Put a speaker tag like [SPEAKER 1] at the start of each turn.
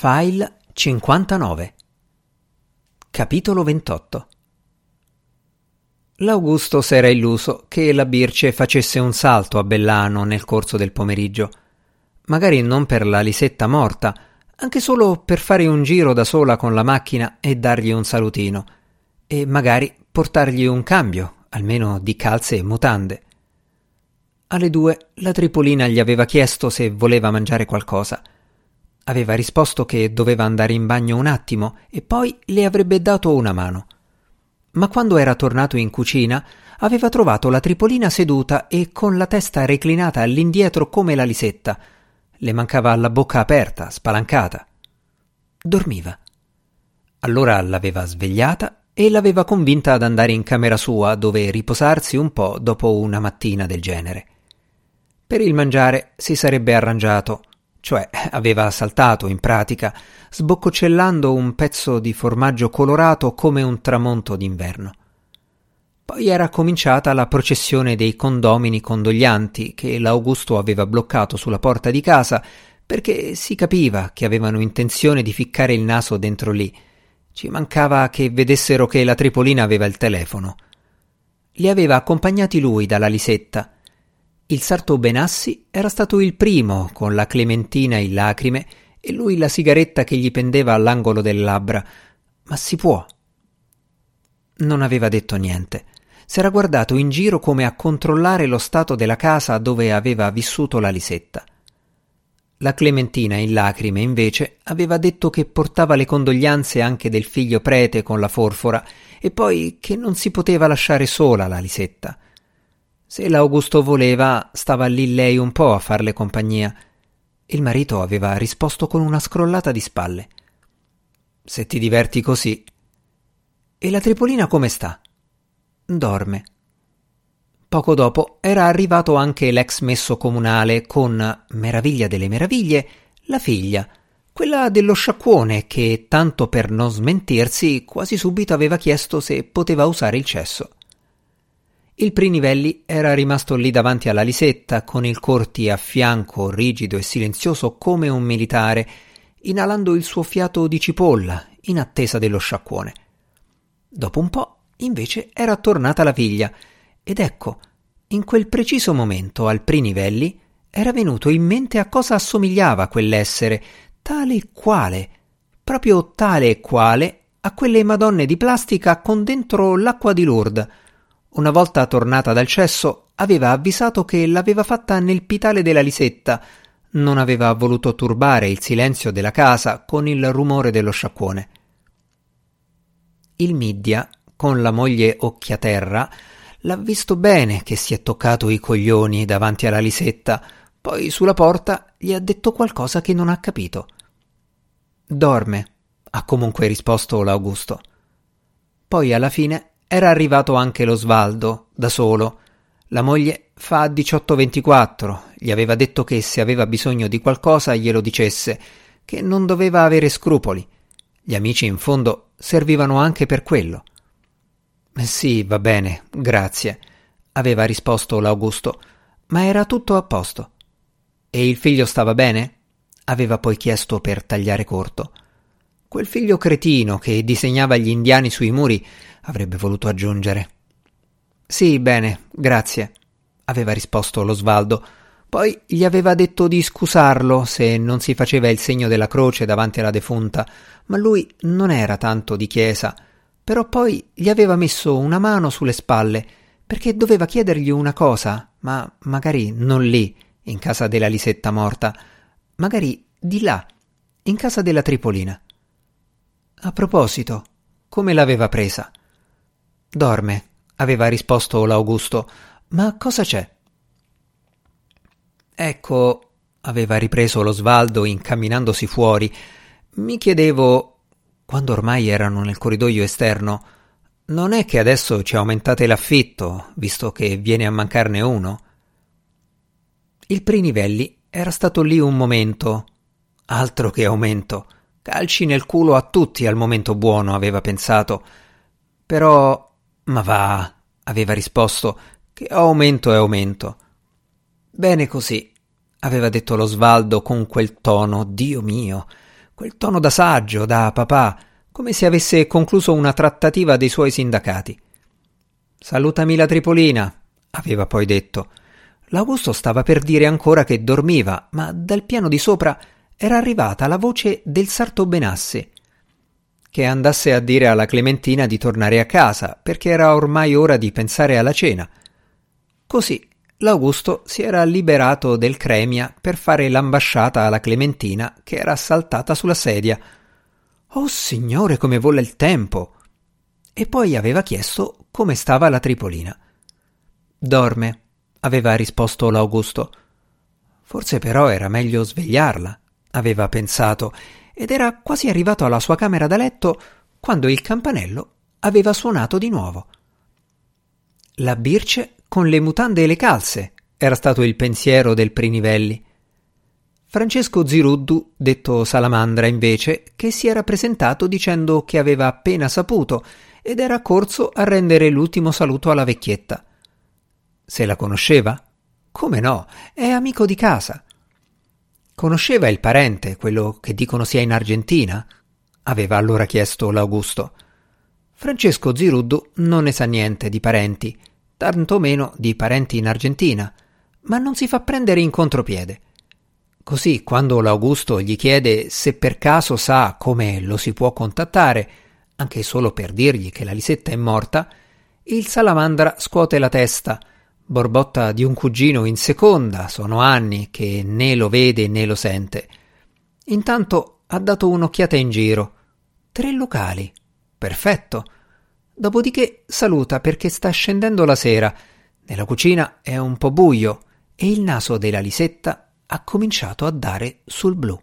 [SPEAKER 1] File 59 Capitolo 28 L'Augusto s'era illuso che la Birce facesse un salto a Bellano nel corso del pomeriggio. Magari non per la Lisetta morta, anche solo per fare un giro da sola con la macchina e dargli un salutino. E magari portargli un cambio, almeno di calze e mutande. Alle due la Tripolina gli aveva chiesto se voleva mangiare qualcosa – Aveva risposto che doveva andare in bagno un attimo e poi le avrebbe dato una mano. Ma quando era tornato in cucina aveva trovato la tripolina seduta e con la testa reclinata all'indietro come la lisetta. Le mancava la bocca aperta, spalancata. Dormiva. Allora l'aveva svegliata e l'aveva convinta ad andare in camera sua dove riposarsi un po' dopo una mattina del genere. Per il mangiare si sarebbe arrangiato cioè aveva saltato in pratica, sboccocellando un pezzo di formaggio colorato come un tramonto d'inverno. Poi era cominciata la processione dei condomini condoglianti che l'Augusto aveva bloccato sulla porta di casa perché si capiva che avevano intenzione di ficcare il naso dentro lì. Ci mancava che vedessero che la Tripolina aveva il telefono. Li aveva accompagnati lui dalla Lisetta il sarto Benassi era stato il primo con la clementina in lacrime e lui la sigaretta che gli pendeva all'angolo delle labbra. Ma si può. Non aveva detto niente. S'era guardato in giro come a controllare lo stato della casa dove aveva vissuto la Lisetta. La Clementina in lacrime, invece, aveva detto che portava le condoglianze anche del figlio prete con la forfora e poi che non si poteva lasciare sola la Lisetta. Se l'Augusto voleva, stava lì lei un po' a farle compagnia. Il marito aveva risposto con una scrollata di spalle. Se ti diverti così. E la Tripolina come sta? Dorme. Poco dopo era arrivato anche l'ex messo comunale con, meraviglia delle meraviglie, la figlia, quella dello sciacquone che, tanto per non smentirsi, quasi subito aveva chiesto se poteva usare il cesso. Il Prinivelli era rimasto lì davanti alla lisetta, con il corti a fianco, rigido e silenzioso come un militare, inalando il suo fiato di cipolla, in attesa dello sciacquone. Dopo un po', invece, era tornata la figlia, ed ecco, in quel preciso momento al Prinivelli era venuto in mente a cosa assomigliava quell'essere, tale e quale, proprio tale e quale a quelle madonne di plastica con dentro l'acqua di Lourdes, una volta tornata dal cesso, aveva avvisato che l'aveva fatta nel pitale della Lisetta. Non aveva voluto turbare il silenzio della casa con il rumore dello sciacquone. Il Middia, con la moglie occhiaterra, l'ha visto bene che si è toccato i coglioni davanti alla Lisetta, poi sulla porta gli ha detto qualcosa che non ha capito. Dorme, ha comunque risposto l'Augusto. Poi alla fine era arrivato anche lo Svaldo, da solo. La moglie fa 18-24, gli aveva detto che se aveva bisogno di qualcosa glielo dicesse, che non doveva avere scrupoli. Gli amici in fondo servivano anche per quello. Sì, va bene, grazie, aveva risposto l'Augusto, ma era tutto a posto. E il figlio stava bene? aveva poi chiesto per tagliare corto. Quel figlio cretino che disegnava gli indiani sui muri avrebbe voluto aggiungere. Sì, bene, grazie, aveva risposto lo Svaldo. Poi gli aveva detto di scusarlo se non si faceva il segno della croce davanti alla defunta, ma lui non era tanto di chiesa. Però poi gli aveva messo una mano sulle spalle, perché doveva chiedergli una cosa, ma magari non lì, in casa della Lisetta morta, magari di là, in casa della Tripolina. A proposito, come l'aveva presa? Dorme, aveva risposto l'Augusto. Ma cosa c'è? Ecco, aveva ripreso lo Svaldo incamminandosi fuori. Mi chiedevo, quando ormai erano nel corridoio esterno, non è che adesso ci aumentate l'affitto, visto che viene a mancarne uno? Il Prinivelli era stato lì un momento. Altro che aumento. Calci nel culo a tutti al momento buono, aveva pensato. Però ma va, aveva risposto, che aumento è aumento. Bene così, aveva detto lo Svaldo con quel tono, Dio mio, quel tono da saggio, da papà, come se avesse concluso una trattativa dei suoi sindacati. Salutami la Tripolina, aveva poi detto. L'Augusto stava per dire ancora che dormiva, ma dal piano di sopra era arrivata la voce del sarto Benassi, che andasse a dire alla Clementina di tornare a casa, perché era ormai ora di pensare alla cena. Così l'Augusto si era liberato del Cremia per fare l'ambasciata alla Clementina che era saltata sulla sedia. Oh signore, come vola il tempo! E poi aveva chiesto come stava la Tripolina. Dorme, aveva risposto l'Augusto. Forse però era meglio svegliarla, aveva pensato, ed era quasi arrivato alla sua camera da letto quando il campanello aveva suonato di nuovo. La Birce con le mutande e le calze era stato il pensiero del Prinivelli. Francesco Ziruddu, detto Salamandra, invece, che si era presentato dicendo che aveva appena saputo ed era corso a rendere l'ultimo saluto alla vecchietta. Se la conosceva? Come no, è amico di casa. Conosceva il parente, quello che dicono sia in Argentina? aveva allora chiesto l'Augusto. Francesco Ziruddu non ne sa niente di parenti, tantomeno di parenti in Argentina, ma non si fa prendere in contropiede. Così, quando l'Augusto gli chiede se per caso sa come lo si può contattare, anche solo per dirgli che la Lisetta è morta, il salamandra scuote la testa Borbotta di un cugino in seconda, sono anni che né lo vede né lo sente. Intanto ha dato un'occhiata in giro. Tre locali. Perfetto. Dopodiché saluta perché sta scendendo la sera. Nella cucina è un po' buio e il naso della Lisetta ha cominciato a dare sul blu.